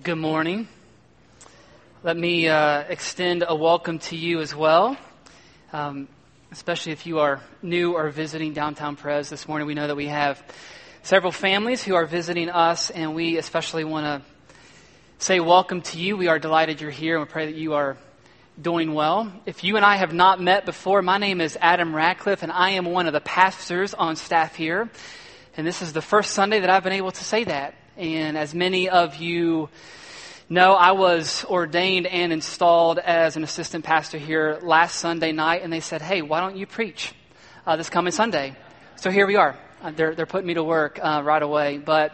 Good morning. Let me uh, extend a welcome to you as well, um, especially if you are new or visiting downtown Pres this morning. We know that we have several families who are visiting us, and we especially want to say welcome to you. We are delighted you're here, and we pray that you are doing well. If you and I have not met before, my name is Adam Ratcliffe, and I am one of the pastors on staff here. And this is the first Sunday that I've been able to say that. And as many of you know, I was ordained and installed as an assistant pastor here last Sunday night, and they said, hey, why don't you preach uh, this coming Sunday? So here we are. Uh, they're, they're putting me to work uh, right away. But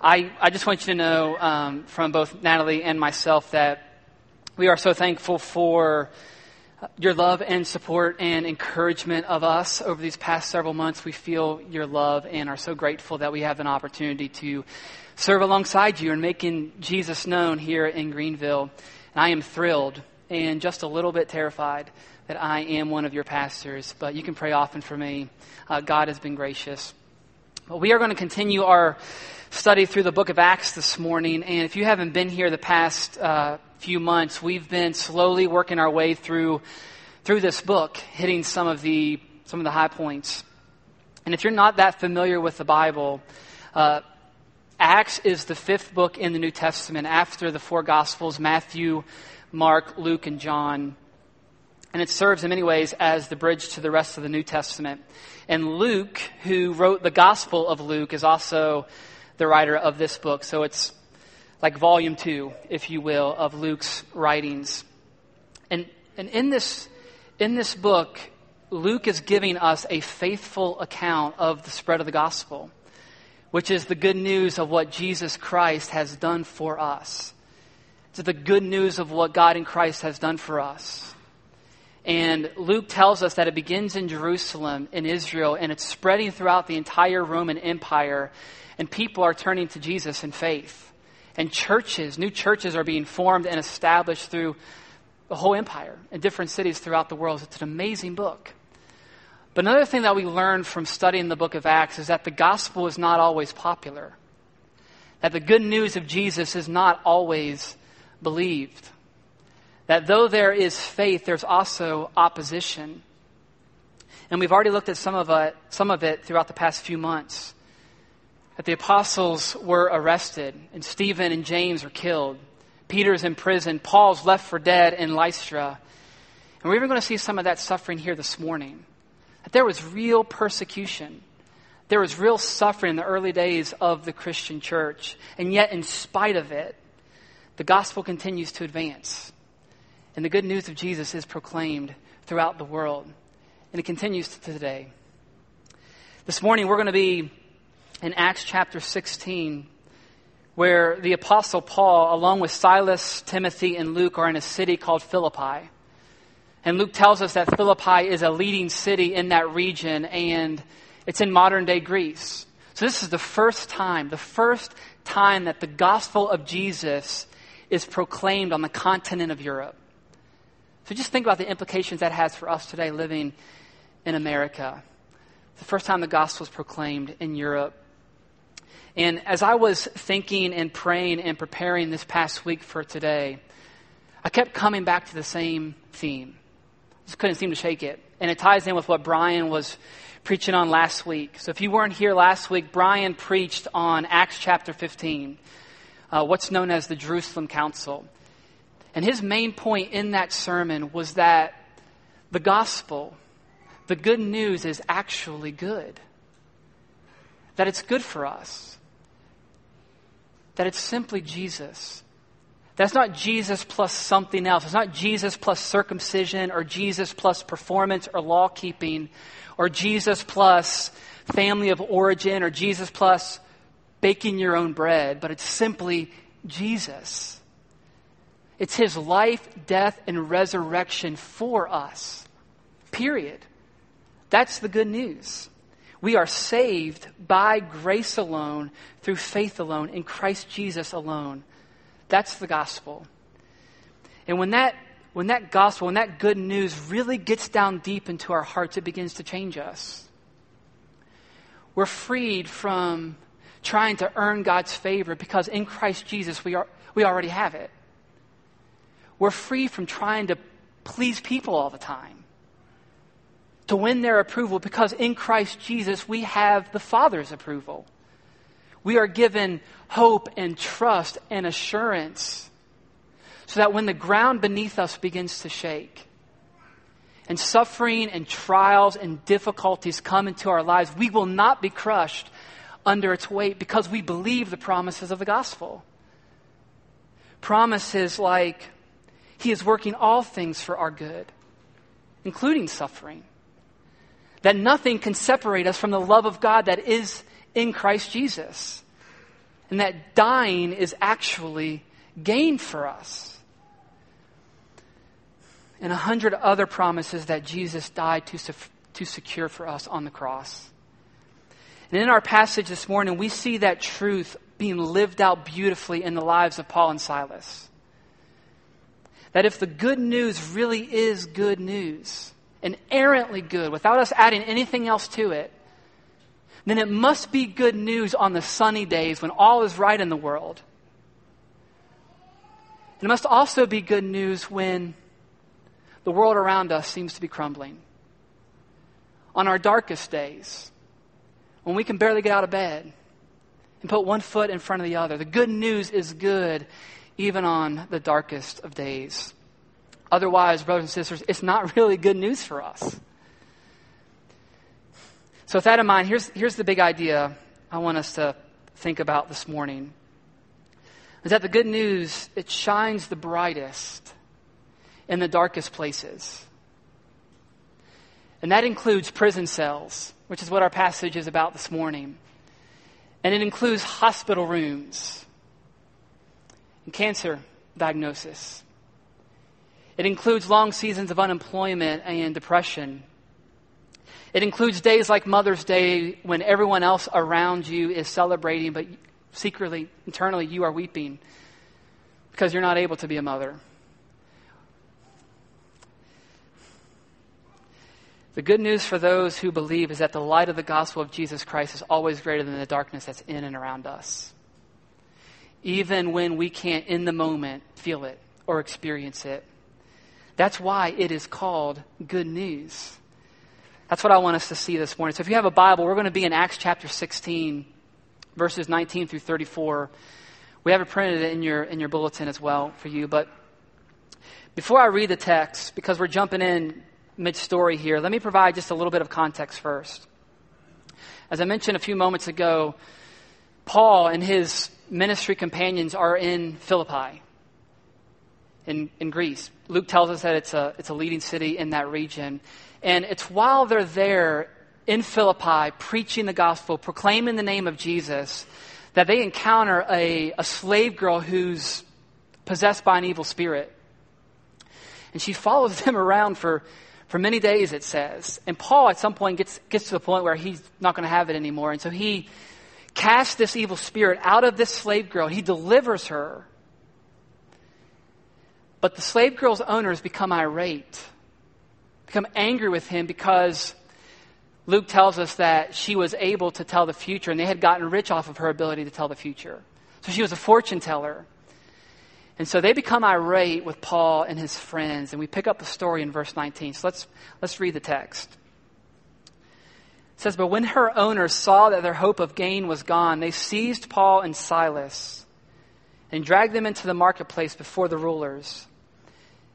I, I just want you to know um, from both Natalie and myself that we are so thankful for your love and support and encouragement of us over these past several months. We feel your love and are so grateful that we have an opportunity to serve alongside you and making Jesus known here in Greenville. And I am thrilled and just a little bit terrified that I am one of your pastors, but you can pray often for me. Uh, God has been gracious. But we are going to continue our study through the book of Acts this morning. And if you haven't been here the past uh, few months, we've been slowly working our way through through this book, hitting some of the some of the high points. And if you're not that familiar with the Bible, uh, Acts is the fifth book in the New Testament after the four Gospels Matthew, Mark, Luke, and John. And it serves in many ways as the bridge to the rest of the New Testament. And Luke, who wrote the Gospel of Luke, is also the writer of this book. So it's like volume two, if you will, of Luke's writings. And, and in, this, in this book, Luke is giving us a faithful account of the spread of the gospel which is the good news of what Jesus Christ has done for us. It's the good news of what God in Christ has done for us. And Luke tells us that it begins in Jerusalem, in Israel, and it's spreading throughout the entire Roman Empire, and people are turning to Jesus in faith. And churches, new churches are being formed and established through the whole empire in different cities throughout the world. It's an amazing book. But another thing that we learn from studying the book of Acts is that the gospel is not always popular, that the good news of Jesus is not always believed, that though there is faith, there's also opposition. And we've already looked at some of it, some of it throughout the past few months. That the apostles were arrested, and Stephen and James are killed. Peter's in prison. Paul's left for dead in Lystra. And we're even going to see some of that suffering here this morning that there was real persecution. There was real suffering in the early days of the Christian church. And yet, in spite of it, the gospel continues to advance. And the good news of Jesus is proclaimed throughout the world. And it continues to today. This morning, we're going to be in Acts chapter 16, where the Apostle Paul, along with Silas, Timothy, and Luke, are in a city called Philippi. And Luke tells us that Philippi is a leading city in that region, and it's in modern day Greece. So this is the first time, the first time that the gospel of Jesus is proclaimed on the continent of Europe. So just think about the implications that has for us today living in America. The first time the gospel is proclaimed in Europe. And as I was thinking and praying and preparing this past week for today, I kept coming back to the same theme. Just couldn't seem to shake it. And it ties in with what Brian was preaching on last week. So if you weren't here last week, Brian preached on Acts chapter 15, uh, what's known as the Jerusalem Council. And his main point in that sermon was that the gospel, the good news, is actually good. That it's good for us. That it's simply Jesus. That's not Jesus plus something else. It's not Jesus plus circumcision or Jesus plus performance or law keeping or Jesus plus family of origin or Jesus plus baking your own bread, but it's simply Jesus. It's his life, death, and resurrection for us. Period. That's the good news. We are saved by grace alone, through faith alone, in Christ Jesus alone. That's the gospel. And when that, when that gospel, when that good news really gets down deep into our hearts, it begins to change us. We're freed from trying to earn God's favor because in Christ Jesus we are, We already have it. We're free from trying to please people all the time, to win their approval, because in Christ Jesus we have the Father's approval. We are given hope and trust and assurance so that when the ground beneath us begins to shake, and suffering and trials and difficulties come into our lives, we will not be crushed under its weight because we believe the promises of the gospel. Promises like, He is working all things for our good, including suffering. That nothing can separate us from the love of God that is in Christ Jesus. And that dying is actually gain for us and a hundred other promises that Jesus died to, to secure for us on the cross. And in our passage this morning, we see that truth being lived out beautifully in the lives of Paul and Silas. That if the good news really is good news, inerrantly good, without us adding anything else to it, then it must be good news on the sunny days when all is right in the world. It must also be good news when the world around us seems to be crumbling. On our darkest days, when we can barely get out of bed and put one foot in front of the other, the good news is good even on the darkest of days. Otherwise, brothers and sisters, it's not really good news for us. So, with that in mind, here's, here's the big idea I want us to think about this morning. Is that the good news, it shines the brightest in the darkest places. And that includes prison cells, which is what our passage is about this morning. And it includes hospital rooms and cancer diagnosis. It includes long seasons of unemployment and depression. It includes days like Mother's Day when everyone else around you is celebrating, but secretly, internally, you are weeping because you're not able to be a mother. The good news for those who believe is that the light of the gospel of Jesus Christ is always greater than the darkness that's in and around us. Even when we can't, in the moment, feel it or experience it. That's why it is called good news. That's what I want us to see this morning. So if you have a Bible, we're going to be in Acts chapter 16, verses 19 through 34. We have it printed in your, in your bulletin as well for you. But before I read the text, because we're jumping in mid story here, let me provide just a little bit of context first. As I mentioned a few moments ago, Paul and his ministry companions are in Philippi, in, in Greece. Luke tells us that it's a, it's a leading city in that region. And it's while they're there in Philippi preaching the gospel, proclaiming the name of Jesus, that they encounter a, a slave girl who's possessed by an evil spirit. And she follows them around for for many days, it says. And Paul, at some point, gets, gets to the point where he's not going to have it anymore. And so he casts this evil spirit out of this slave girl. He delivers her. But the slave girl's owners become irate, become angry with him because Luke tells us that she was able to tell the future, and they had gotten rich off of her ability to tell the future. So she was a fortune teller. And so they become irate with Paul and his friends, and we pick up the story in verse 19. So let's, let's read the text. It says, But when her owners saw that their hope of gain was gone, they seized Paul and Silas and dragged them into the marketplace before the rulers.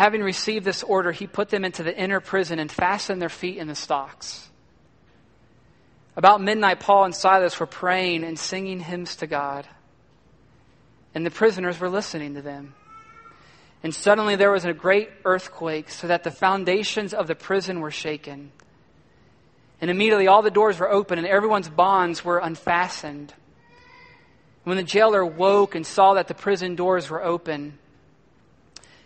Having received this order, he put them into the inner prison and fastened their feet in the stocks. About midnight, Paul and Silas were praying and singing hymns to God, and the prisoners were listening to them. And suddenly there was a great earthquake, so that the foundations of the prison were shaken. And immediately all the doors were open, and everyone's bonds were unfastened. When the jailer woke and saw that the prison doors were open,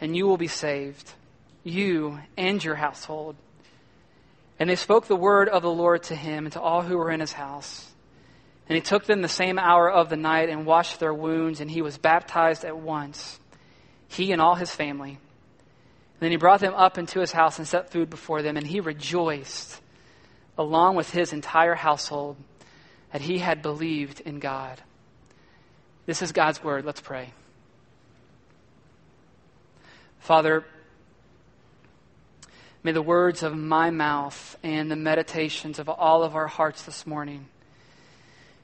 and you will be saved, you and your household. And they spoke the word of the Lord to him and to all who were in his house. And he took them the same hour of the night and washed their wounds, and he was baptized at once, he and all his family. And then he brought them up into his house and set food before them, and he rejoiced, along with his entire household, that he had believed in God. This is God's word. Let's pray. Father, may the words of my mouth and the meditations of all of our hearts this morning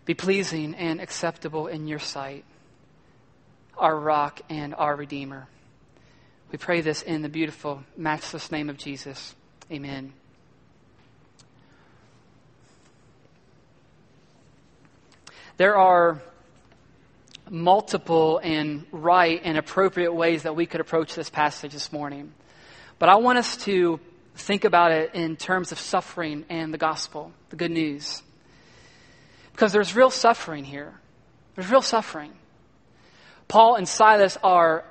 be pleasing and acceptable in your sight, our rock and our redeemer. We pray this in the beautiful, matchless name of Jesus. Amen. There are multiple and right and appropriate ways that we could approach this passage this morning. But I want us to think about it in terms of suffering and the gospel, the good news. Because there's real suffering here. There's real suffering. Paul and Silas are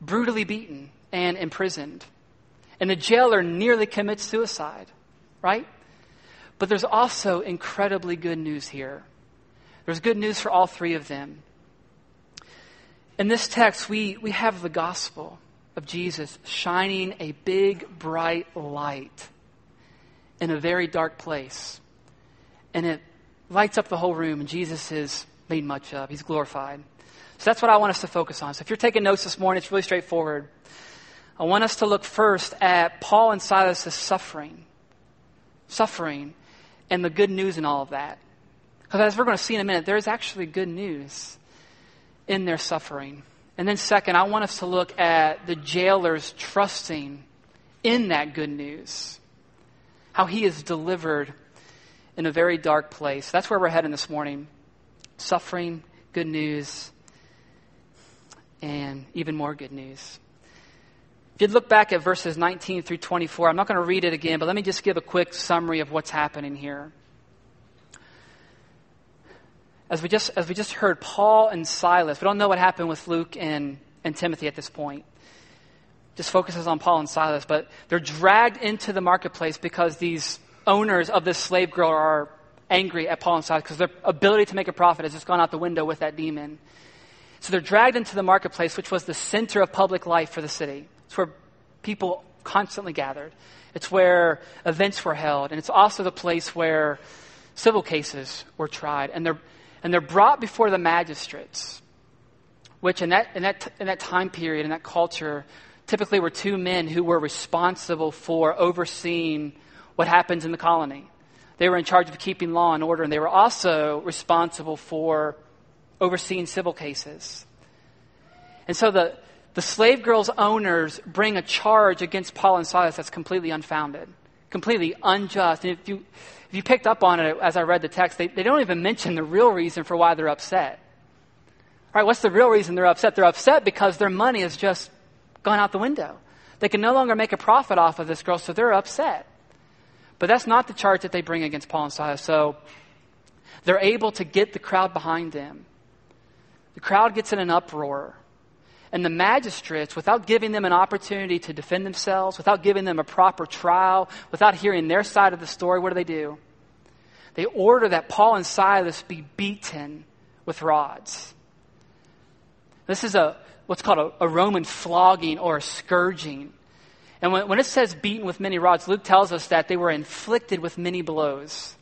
brutally beaten and imprisoned. And the jailer nearly commits suicide, right? But there's also incredibly good news here. There's good news for all three of them. In this text, we, we have the gospel of Jesus shining a big, bright light in a very dark place. And it lights up the whole room, and Jesus is made much of. He's glorified. So that's what I want us to focus on. So if you're taking notes this morning, it's really straightforward. I want us to look first at Paul and Silas' suffering. Suffering and the good news in all of that. Because as we're going to see in a minute, there is actually good news in their suffering. And then, second, I want us to look at the jailer's trusting in that good news. How he is delivered in a very dark place. That's where we're heading this morning. Suffering, good news, and even more good news. If you look back at verses 19 through 24, I'm not going to read it again, but let me just give a quick summary of what's happening here. As we just, as we just heard, Paul and Silas, we don't know what happened with Luke and, and Timothy at this point. Just focuses on Paul and Silas, but they're dragged into the marketplace because these owners of this slave girl are angry at Paul and Silas because their ability to make a profit has just gone out the window with that demon. So they're dragged into the marketplace, which was the center of public life for the city. It's where people constantly gathered. It's where events were held, and it's also the place where civil cases were tried. And they're, and they're brought before the magistrates, which in that, in, that, in that time period, in that culture, typically were two men who were responsible for overseeing what happens in the colony. They were in charge of keeping law and order, and they were also responsible for overseeing civil cases. And so the, the slave girl's owners bring a charge against Paul and Silas that's completely unfounded, completely unjust. And if you, if you picked up on it as I read the text, they, they don't even mention the real reason for why they're upset. All right, what's the real reason they're upset? They're upset because their money has just gone out the window. They can no longer make a profit off of this girl, so they're upset. But that's not the charge that they bring against Paul and Silas. So they're able to get the crowd behind them. The crowd gets in an uproar. And the magistrates, without giving them an opportunity to defend themselves, without giving them a proper trial, without hearing their side of the story, what do they do? They order that Paul and Silas be beaten with rods. This is a what's called a, a Roman flogging or a scourging. And when, when it says beaten with many rods, Luke tells us that they were inflicted with many blows.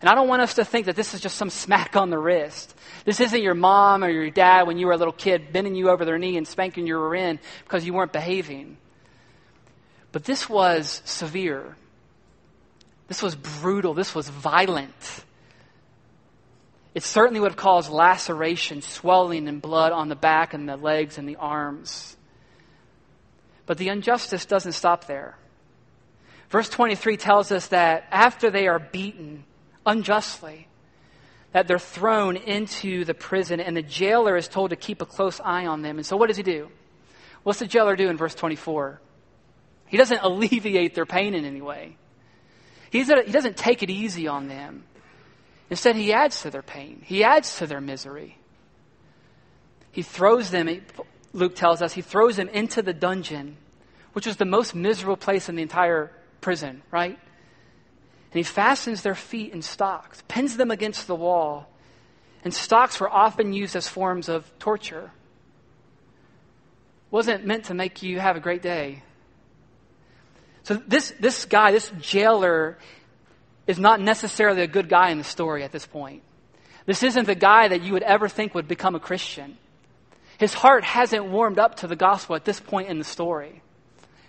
And I don't want us to think that this is just some smack on the wrist. This isn't your mom or your dad when you were a little kid bending you over their knee and spanking your end because you weren't behaving. But this was severe. This was brutal. This was violent. It certainly would have caused laceration, swelling, and blood on the back and the legs and the arms. But the injustice doesn't stop there. Verse 23 tells us that after they are beaten unjustly, that they're thrown into the prison and the jailer is told to keep a close eye on them. And so what does he do? What's the jailer do in verse 24? He doesn't alleviate their pain in any way. He doesn't take it easy on them. Instead, he adds to their pain. He adds to their misery. He throws them, Luke tells us, he throws them into the dungeon, which was the most miserable place in the entire prison, right? And he fastens their feet in stocks, pins them against the wall. And stocks were often used as forms of torture. Wasn't meant to make you have a great day. So this, this guy, this jailer, is not necessarily a good guy in the story at this point. This isn't the guy that you would ever think would become a Christian. His heart hasn't warmed up to the gospel at this point in the story.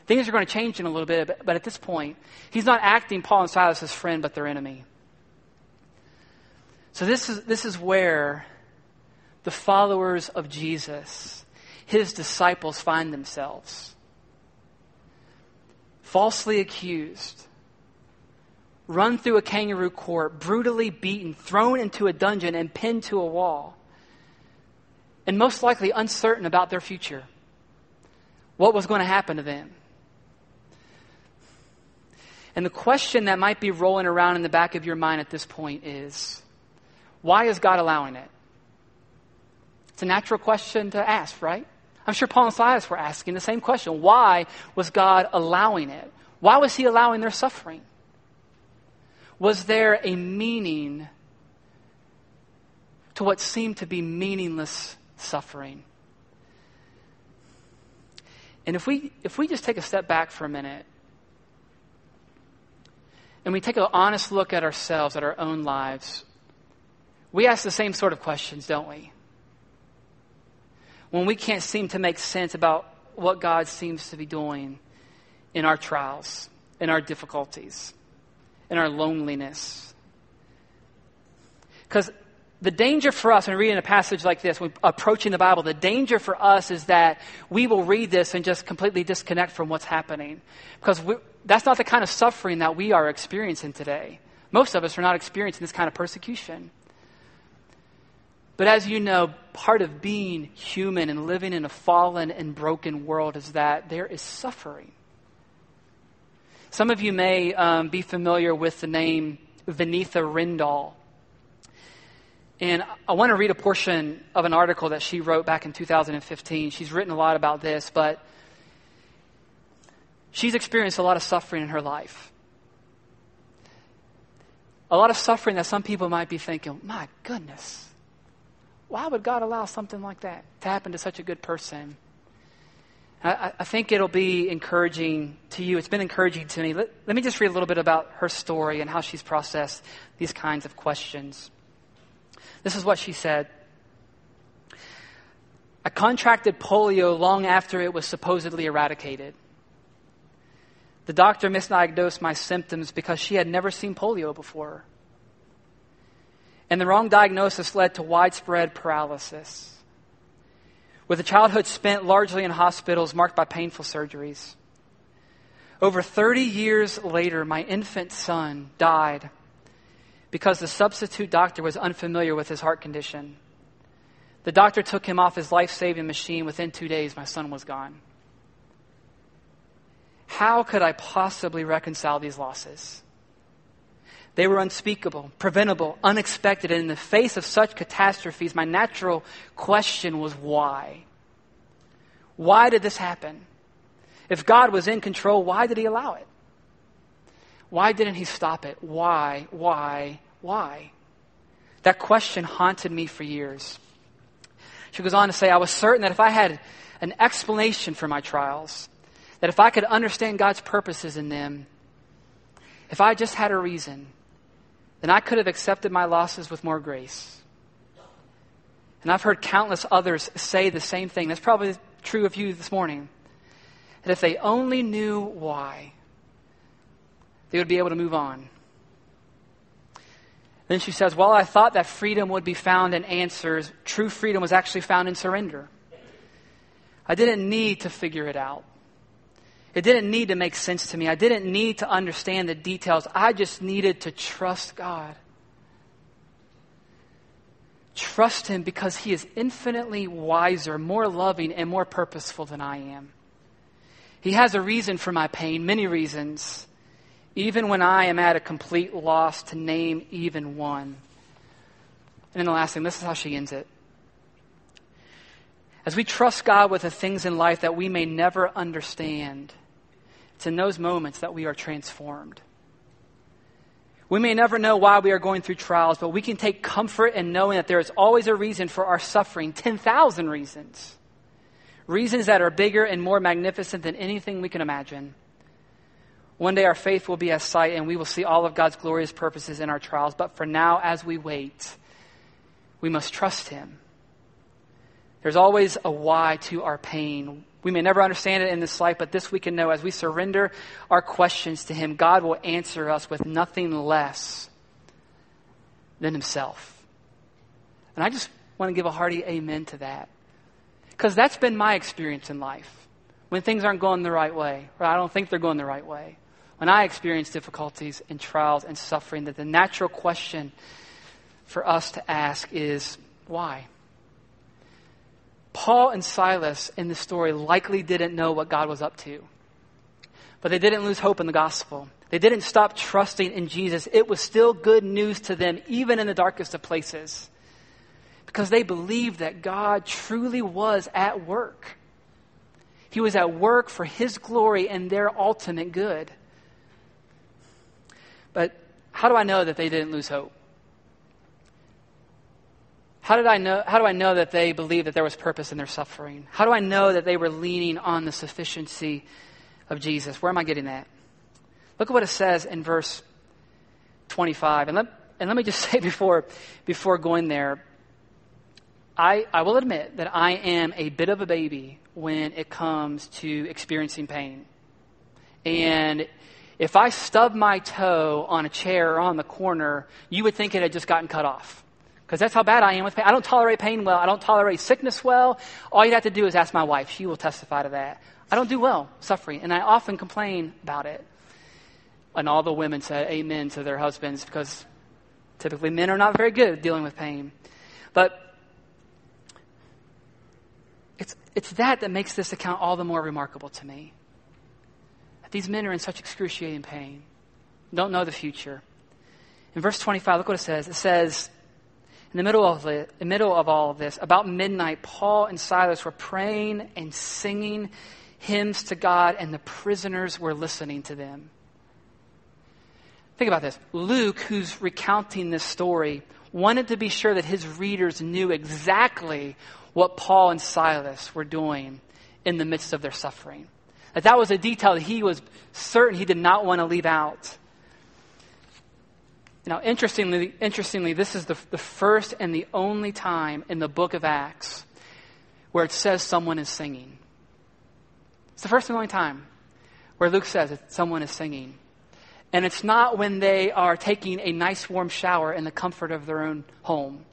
Things are going to change in a little bit, but, at this point, he's not acting Paul and Silas as friend, but their enemy. So this is, this is where the followers of Jesus, his disciples, find themselves. Falsely accused, run through a kangaroo court, brutally beaten, thrown into a dungeon, and pinned to a wall, and most likely uncertain about their future. What was going to happen to them? And the question that might be rolling around in the back of your mind at this point is why is God allowing it? It's a natural question to ask, right? I'm sure Paul and Silas were asking the same question. Why was God allowing it? Why was He allowing their suffering? Was there a meaning to what seemed to be meaningless suffering? And if we, if we just take a step back for a minute and we take an honest look at ourselves, at our own lives, we ask the same sort of questions, don't we? When we can't seem to make sense about what God seems to be doing in our trials, in our difficulties, in our loneliness. Because the danger for us when reading a passage like this, when approaching the Bible, the danger for us is that we will read this and just completely disconnect from what's happening. Because that's not the kind of suffering that we are experiencing today. Most of us are not experiencing this kind of persecution. But as you know, part of being human and living in a fallen and broken world is that there is suffering. Some of you may um, be familiar with the name Vaneetha Rendall. And I want to read a portion of an article that she wrote back in 2015. She's written a lot about this, but she's experienced a lot of suffering in her life. A lot of suffering that some people might be thinking, my goodness, why would God allow something like that to happen to such a good person? I, I think it'll be encouraging to you. It's been encouraging to me. Let, let me just read a little bit about her story and how she's processed these kinds of questions. This is what she said. I contracted polio long after it was supposedly eradicated. The doctor misdiagnosed my symptoms because she had never seen polio before. And the wrong diagnosis led to widespread paralysis. With a childhood spent largely in hospitals marked by painful surgeries. Over 30 years later, my infant son died because the substitute doctor was unfamiliar with his heart condition. The doctor took him off his life saving machine. Within two days, my son was gone. How could I possibly reconcile these losses? They were unspeakable, preventable, unexpected, and in the face of such catastrophes, my natural question was why? Why did this happen? If God was in control, why did He allow it? Why didn't He stop it? Why, why, why? That question haunted me for years. She goes on to say, I was certain that if I had an explanation for my trials, that if I could understand God's purposes in them, if I just had a reason, then I could have accepted my losses with more grace. And I've heard countless others say the same thing. That's probably true of you this morning. That if they only knew why, they would be able to move on. Then she says, Well, I thought that freedom would be found in answers. True freedom was actually found in surrender. I didn't need to figure it out. It didn't need to make sense to me. I didn't need to understand the details. I just needed to trust God. Trust Him because He is infinitely wiser, more loving, and more purposeful than I am. He has a reason for my pain, many reasons, even when I am at a complete loss to name even one. And then the last thing, this is how she ends it. As we trust God with the things in life that we may never understand, it's in those moments that we are transformed. We may never know why we are going through trials, but we can take comfort in knowing that there is always a reason for our suffering 10,000 reasons. Reasons that are bigger and more magnificent than anything we can imagine. One day our faith will be as sight and we will see all of God's glorious purposes in our trials. But for now, as we wait, we must trust Him. There's always a why to our pain. We may never understand it in this life, but this we can know as we surrender our questions to Him, God will answer us with nothing less than Himself. And I just want to give a hearty amen to that. Because that's been my experience in life. When things aren't going the right way, or I don't think they're going the right way. When I experience difficulties and trials and suffering, that the natural question for us to ask is why? Paul and Silas in the story likely didn't know what God was up to. But they didn't lose hope in the gospel. They didn't stop trusting in Jesus. It was still good news to them, even in the darkest of places because they believed that God truly was at work. He was at work for His glory and their ultimate good. But how do I know that they didn't lose hope? How, did I know, how do I know that they believed that there was purpose in their suffering? How do I know that they were leaning on the sufficiency of Jesus? Where am I getting that? Look at what it says in verse 25. And let, and let me just say before, before going there, I, I will admit that I am a bit of a baby when it comes to experiencing pain. And if I stub my toe on a chair or on the corner, you would think it had just gotten cut off. Because that's how bad I am with pain. I don't tolerate pain well. I don't tolerate sickness well. All you'd have to do is ask my wife. She will testify to that. I don't do well suffering, and I often complain about it. And all the women said amen to their husbands because typically men are not very good at dealing with pain. But it's, it's that that makes this account all the more remarkable to me. These men are in such excruciating pain, don't know the future. In verse 25, look what it says. It says, in the middle of, the, middle of all of this, about midnight, Paul and Silas were praying and singing hymns to God, and the prisoners were listening to them. Think about this. Luke, who's recounting this story, wanted to be sure that his readers knew exactly what Paul and Silas were doing in the midst of their suffering. That that was a detail that he was certain he did not want to leave out. Now, interestingly, interestingly this is the, the first and the only time in the book of Acts where it says someone is singing. It's the first and only time where Luke says that someone is singing. And it's not when they are taking a nice warm shower in the comfort of their own home.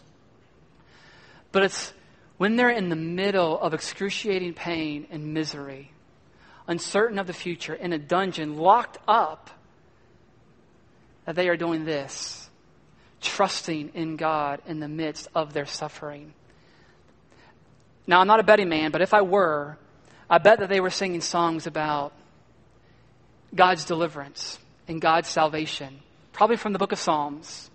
But it's when they're in the middle of excruciating pain and misery, uncertain of the future, in a dungeon, locked up, that they are doing this, trusting in God in the midst of their suffering. Now, I'm not a betting man, but if I were, I bet that they were singing songs about God's deliverance and God's salvation, probably from the book of Psalms.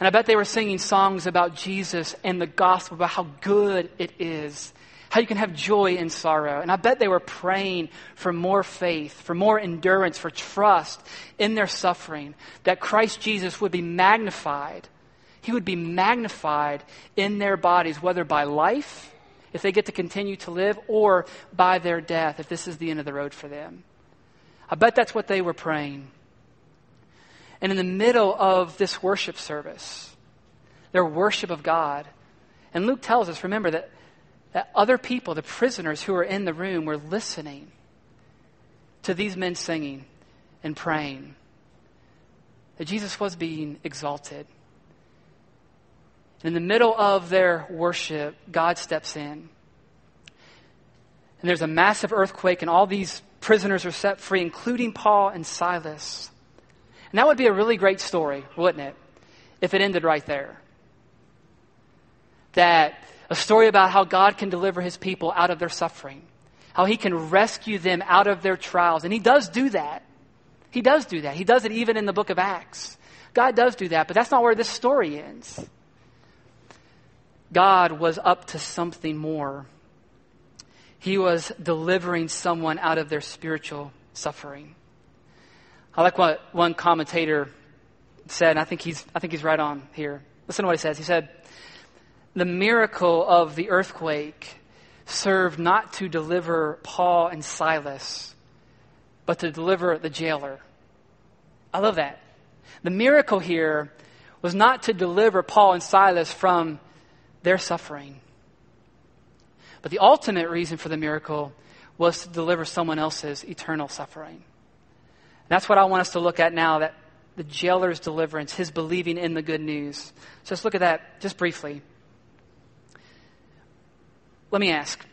And I bet they were singing songs about Jesus and the gospel, about how good it is, how you can have joy in sorrow. And I bet they were praying for more faith, for more endurance, for trust in their suffering, that Christ Jesus would be magnified. He would be magnified in their bodies, whether by life, if they get to continue to live, or by their death, if this is the end of the road for them. I bet that's what they were praying. And in the middle of this worship service, their worship of God, and Luke tells us, remember, that, that other people, the prisoners who were in the room, were listening to these men singing and praying. That Jesus was being exalted. In the middle of their worship, God steps in. And there's a massive earthquake, and all these prisoners are set free, including Paul and Silas. And that would be a really great story, wouldn't it? If it ended right there. That a story about how God can deliver his people out of their suffering, how he can rescue them out of their trials. And he does do that. He does do that. He does it even in the book of Acts. God does do that, but that's not where this story ends. God was up to something more. He was delivering someone out of their spiritual suffering. I like what one commentator said, and I think he's, I think he's right on here. Listen to what he says. He said, The miracle of the earthquake served not to deliver Paul and Silas, but to deliver the jailer. I love that. The miracle here was not to deliver Paul and Silas from their suffering. But the ultimate reason for the miracle was to deliver someone else's eternal suffering. And that's what I want us to look at now that the jailer's deliverance, his believing in the good news. So let's look at that just briefly. Let me ask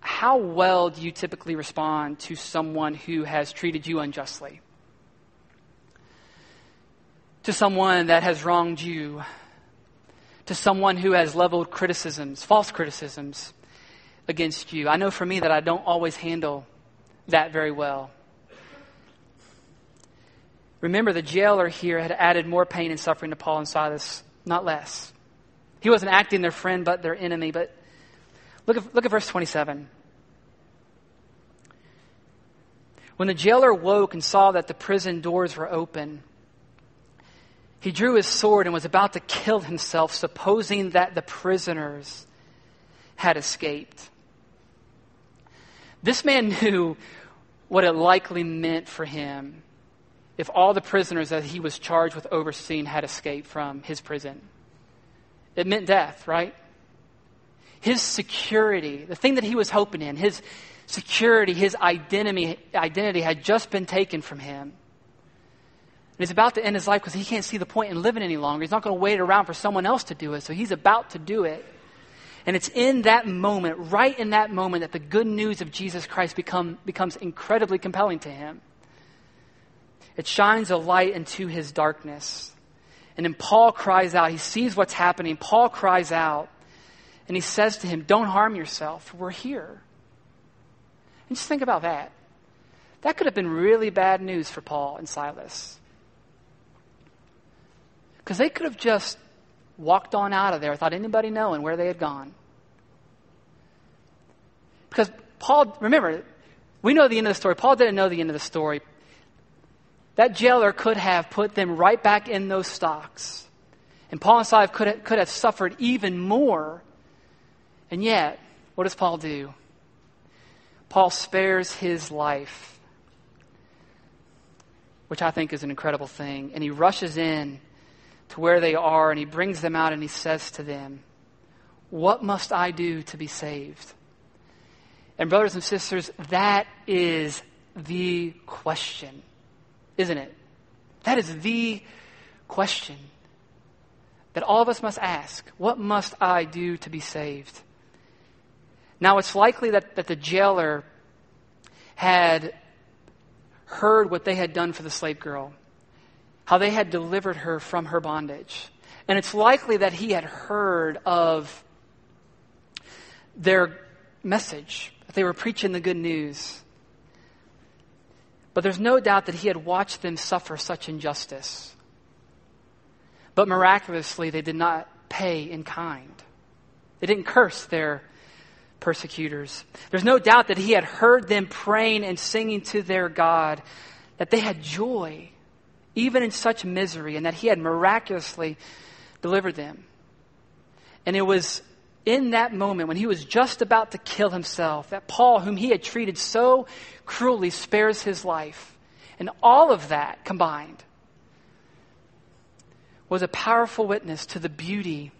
how well do you typically respond to someone who has treated you unjustly? To someone that has wronged you? To someone who has leveled criticisms, false criticisms against you? I know for me that I don't always handle that very well. Remember, the jailer here had added more pain and suffering to Paul and Silas, not less. He wasn't acting their friend, but their enemy. But look at, look at verse 27. When the jailer woke and saw that the prison doors were open, he drew his sword and was about to kill himself, supposing that the prisoners had escaped. This man knew what it likely meant for him if all the prisoners that he was charged with overseeing had escaped from his prison. It meant death, right? His security, the thing that he was hoping in, his security, his identity, identity had just been taken from him. And he's about to end his life because he can't see the point in living any longer. He's not going to wait around for someone else to do it. So he's about to do it. And it's in that moment, right in that moment, that the good news of Jesus Christ become, becomes incredibly compelling to him. It shines a light into his darkness. And then Paul cries out. He sees what's happening. Paul cries out. And he says to him, Don't harm yourself. We're here. And just think about that. That could have been really bad news for Paul and Silas. Because they could have just walked on out of there without anybody knowing where they had gone. Because Paul, remember, we know the end of the story. Paul didn't know the end of the story. That jailer could have put them right back in those stocks. And Paul and Silas could have, could have suffered even more. And yet, what does Paul do? Paul spares his life, which I think is an incredible thing. And he rushes in to where they are and he brings them out and he says to them, What must I do to be saved? And, brothers and sisters, that is the question isn't it? That is the question that all of us must ask. What must I do to be saved? Now, it's likely that, that the jailer had heard what they had done for the slave girl, how they had delivered her from her bondage. And it's likely that he had heard of their message, that they were preaching the good news. But there's no doubt that he had watched them suffer such injustice. But miraculously, they did not pay in kind. They didn't curse their persecutors. There's no doubt that he had heard them praying and singing to their God, that they had joy, even in such misery, and that he had miraculously delivered them. And it was in that moment when he was just about to kill himself that Paul, whom he had treated so cruelly, spares his life. And all of that combined was a powerful witness to the beauty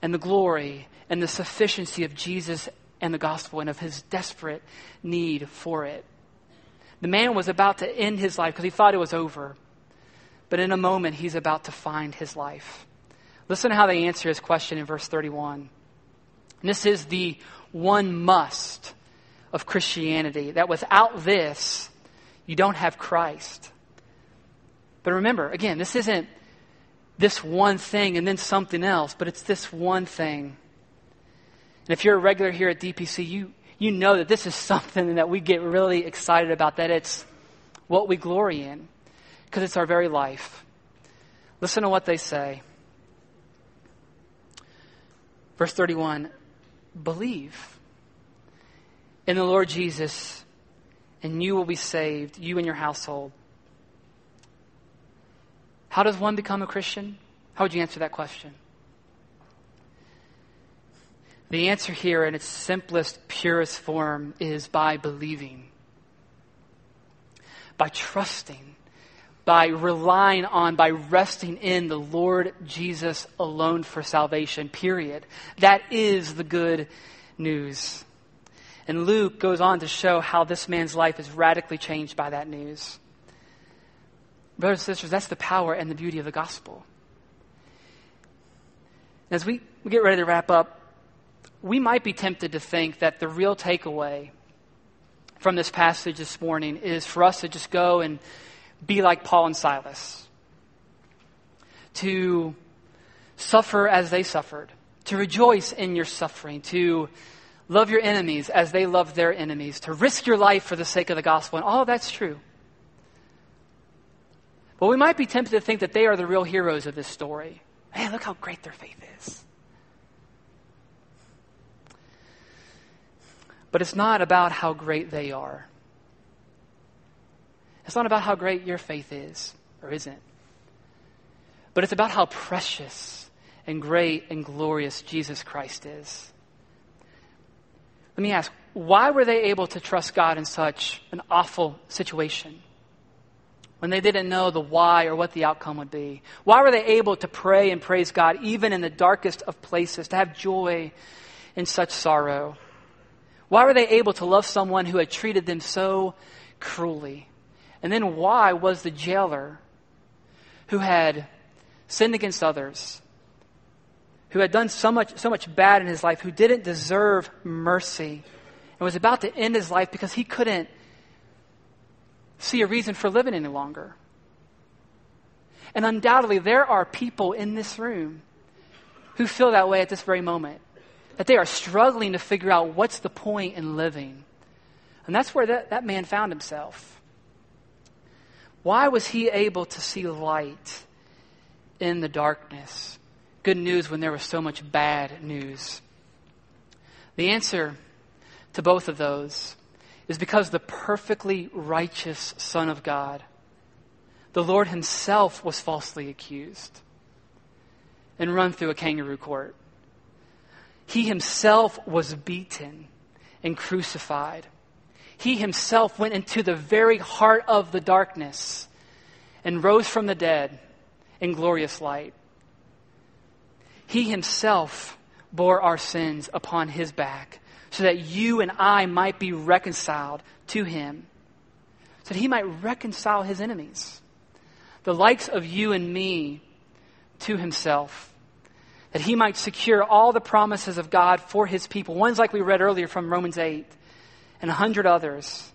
and the glory and the sufficiency of Jesus and the gospel and of his desperate need for it. The man was about to end his life because he thought it was over. But in a moment, he's about to find his life. Listen to how they answer his question in verse 31. And this is the one must of Christianity, that without this, you don't have Christ. But remember, again, this isn't this one thing and then something else, but it's this one thing. And if you're a regular here at DPC, you, you know that this is something that we get really excited about, that it's what we glory in, because it's our very life. Listen to what they say. Verse 31 Believe in the Lord Jesus, and you will be saved, you and your household. How does one become a Christian? How would you answer that question? The answer here, in its simplest, purest form, is by believing, by trusting, by relying on, by resting in the Lord Jesus alone for salvation, period. That is the good news. And Luke goes on to show how this man's life is radically changed by that news. Brothers and sisters, that's the power and the beauty of the gospel. As we, we get ready to wrap up, we might be tempted to think that the real takeaway from this passage this morning is for us to just go and be like Paul and Silas, to suffer as they suffered, to rejoice in your suffering, to love your enemies as they loved their enemies, to risk your life for the sake of the gospel. And all that's true. But we might be tempted to think that they are the real heroes of this story. Hey, look how great their faith is. But it's not about how great they are. It's not about how great your faith is or isn't. But it's about how precious and great and glorious Jesus Christ is. Let me ask, why were they able to trust God in such an awful situation? when they didn't know the why or what the outcome would be? Why were they able to pray and praise God even in the darkest of places, to have joy in such sorrow? Why were they able to love someone who had treated them so cruelly? And then why was the jailer who had sinned against others, who had done so much, so much bad in his life, who didn't deserve mercy, and was about to end his life because he couldn't see a reason for living any longer. And undoubtedly, there are people in this room who feel that way at this very moment. That they are struggling to figure out what's the point in living. And that's where that, that man found himself. Why was he able to see light in the darkness? Good news when there was so much bad news. The answer to both of those is because the perfectly righteous Son of God, the Lord Himself, was falsely accused and run through a kangaroo court. He Himself was beaten and crucified. He Himself went into the very heart of the darkness and rose from the dead in glorious light. He Himself bore our sins upon His back so that you and I might be reconciled to him, so that he might reconcile his enemies, the likes of you and me, to himself, that he might secure all the promises of God for his people, ones like we read earlier from Romans 8 and a hundred others.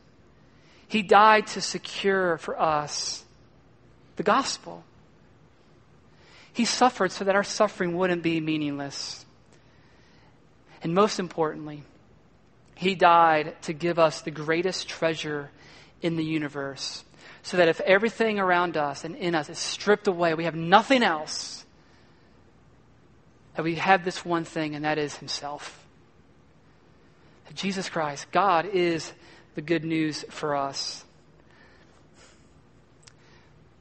He died to secure for us the gospel. He suffered so that our suffering wouldn't be meaningless. And most importantly, he died to give us the greatest treasure in the universe. So that if everything around us and in us is stripped away, we have nothing else, that we have this one thing, and that is Himself. Jesus Christ, God is the good news for us.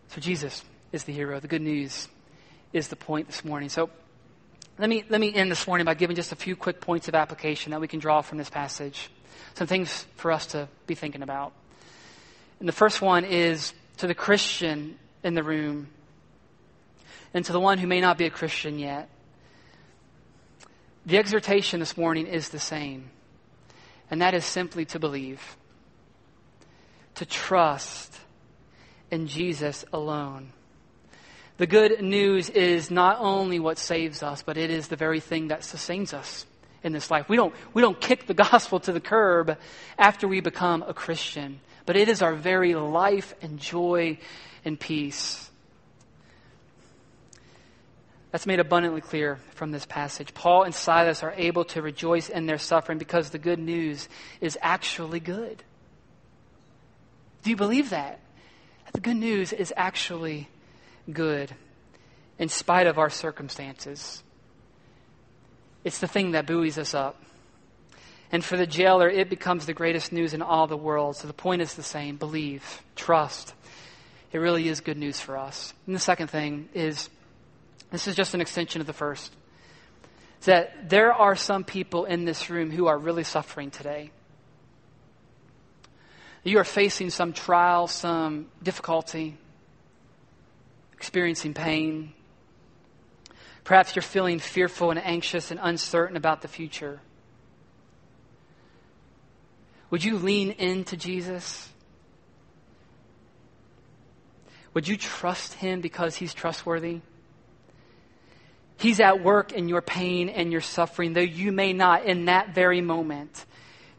So Jesus is the hero. The good news is the point this morning. So let me, let me end this morning by giving just a few quick points of application that we can draw from this passage. Some things for us to be thinking about. And the first one is to the Christian in the room and to the one who may not be a Christian yet. The exhortation this morning is the same, and that is simply to believe, to trust in Jesus alone. The good news is not only what saves us, but it is the very thing that sustains us. in this life. We don't, we don't kick the gospel to the curb after we become a Christian, but it is our very life and joy and peace. That's made abundantly clear from this passage. Paul and Silas are able to rejoice in their suffering because the good news is actually good. Do you believe that? The good news is actually good in spite of our circumstances. It's the thing that buoys us up. And for the jailer, it becomes the greatest news in all the world. So the point is the same believe, trust. It really is good news for us. And the second thing is this is just an extension of the first. That there are some people in this room who are really suffering today. You are facing some trial, some difficulty, experiencing pain. Perhaps you're feeling fearful and anxious and uncertain about the future. Would you lean into Jesus? Would you trust him because he's trustworthy? He's at work in your pain and your suffering, though you may not in that very moment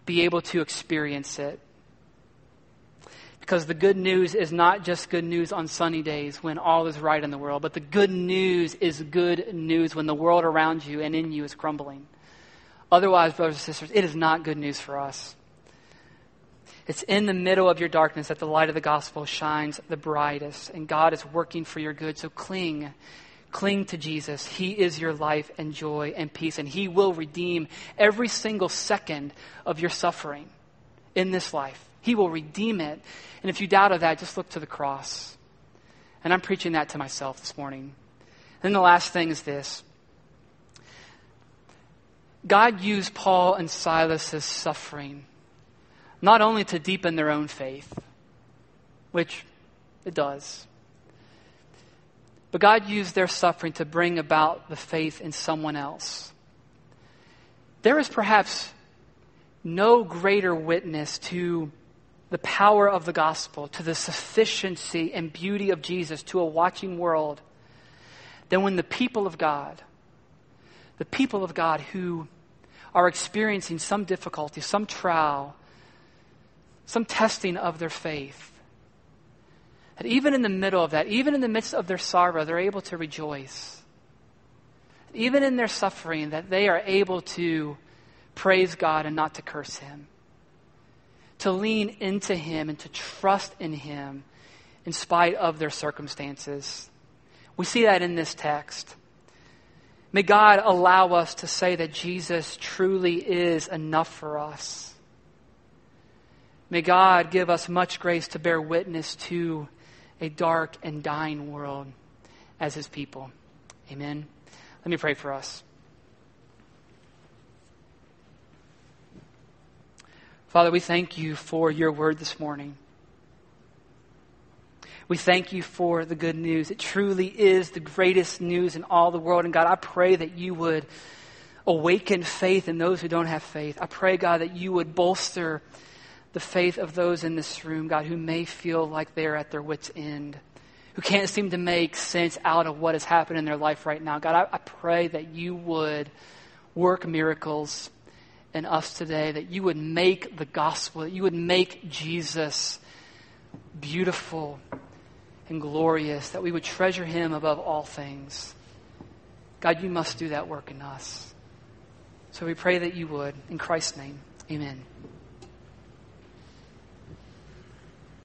be able to experience it. Because the good news is not just good news on sunny days when all is right in the world, but the good news is good news when the world around you and in you is crumbling. Otherwise, brothers and sisters, it is not good news for us. It's in the middle of your darkness that the light of the gospel shines the brightest, and God is working for your good. So cling Cling to Jesus. He is your life and joy and peace, and He will redeem every single second of your suffering in this life. He will redeem it. And if you doubt of that, just look to the cross. And I'm preaching that to myself this morning. And then the last thing is this God used Paul and Silas's suffering not only to deepen their own faith, which it does, but God used their suffering to bring about the faith in someone else. There is perhaps no greater witness to the power of the gospel, to the sufficiency and beauty of Jesus to a watching world than when the people of God, the people of God who are experiencing some difficulty, some trial, some testing of their faith, that even in the middle of that, even in the midst of their sorrow, they're able to rejoice. Even in their suffering, that they are able to praise God and not to curse Him. To lean into Him and to trust in Him in spite of their circumstances. We see that in this text. May God allow us to say that Jesus truly is enough for us. May God give us much grace to bear witness to a dark and dying world as his people. Amen. Let me pray for us. Father, we thank you for your word this morning. We thank you for the good news. It truly is the greatest news in all the world. And God, I pray that you would awaken faith in those who don't have faith. I pray, God, that you would bolster the faith of those in this room, God, who may feel like they're at their wits' end, who can't seem to make sense out of what has happened in their life right now. God, I, I pray that you would work miracles in us today, that you would make the gospel, that you would make Jesus beautiful and glorious, that we would treasure him above all things. God, you must do that work in us. So we pray that you would. In Christ's name, amen.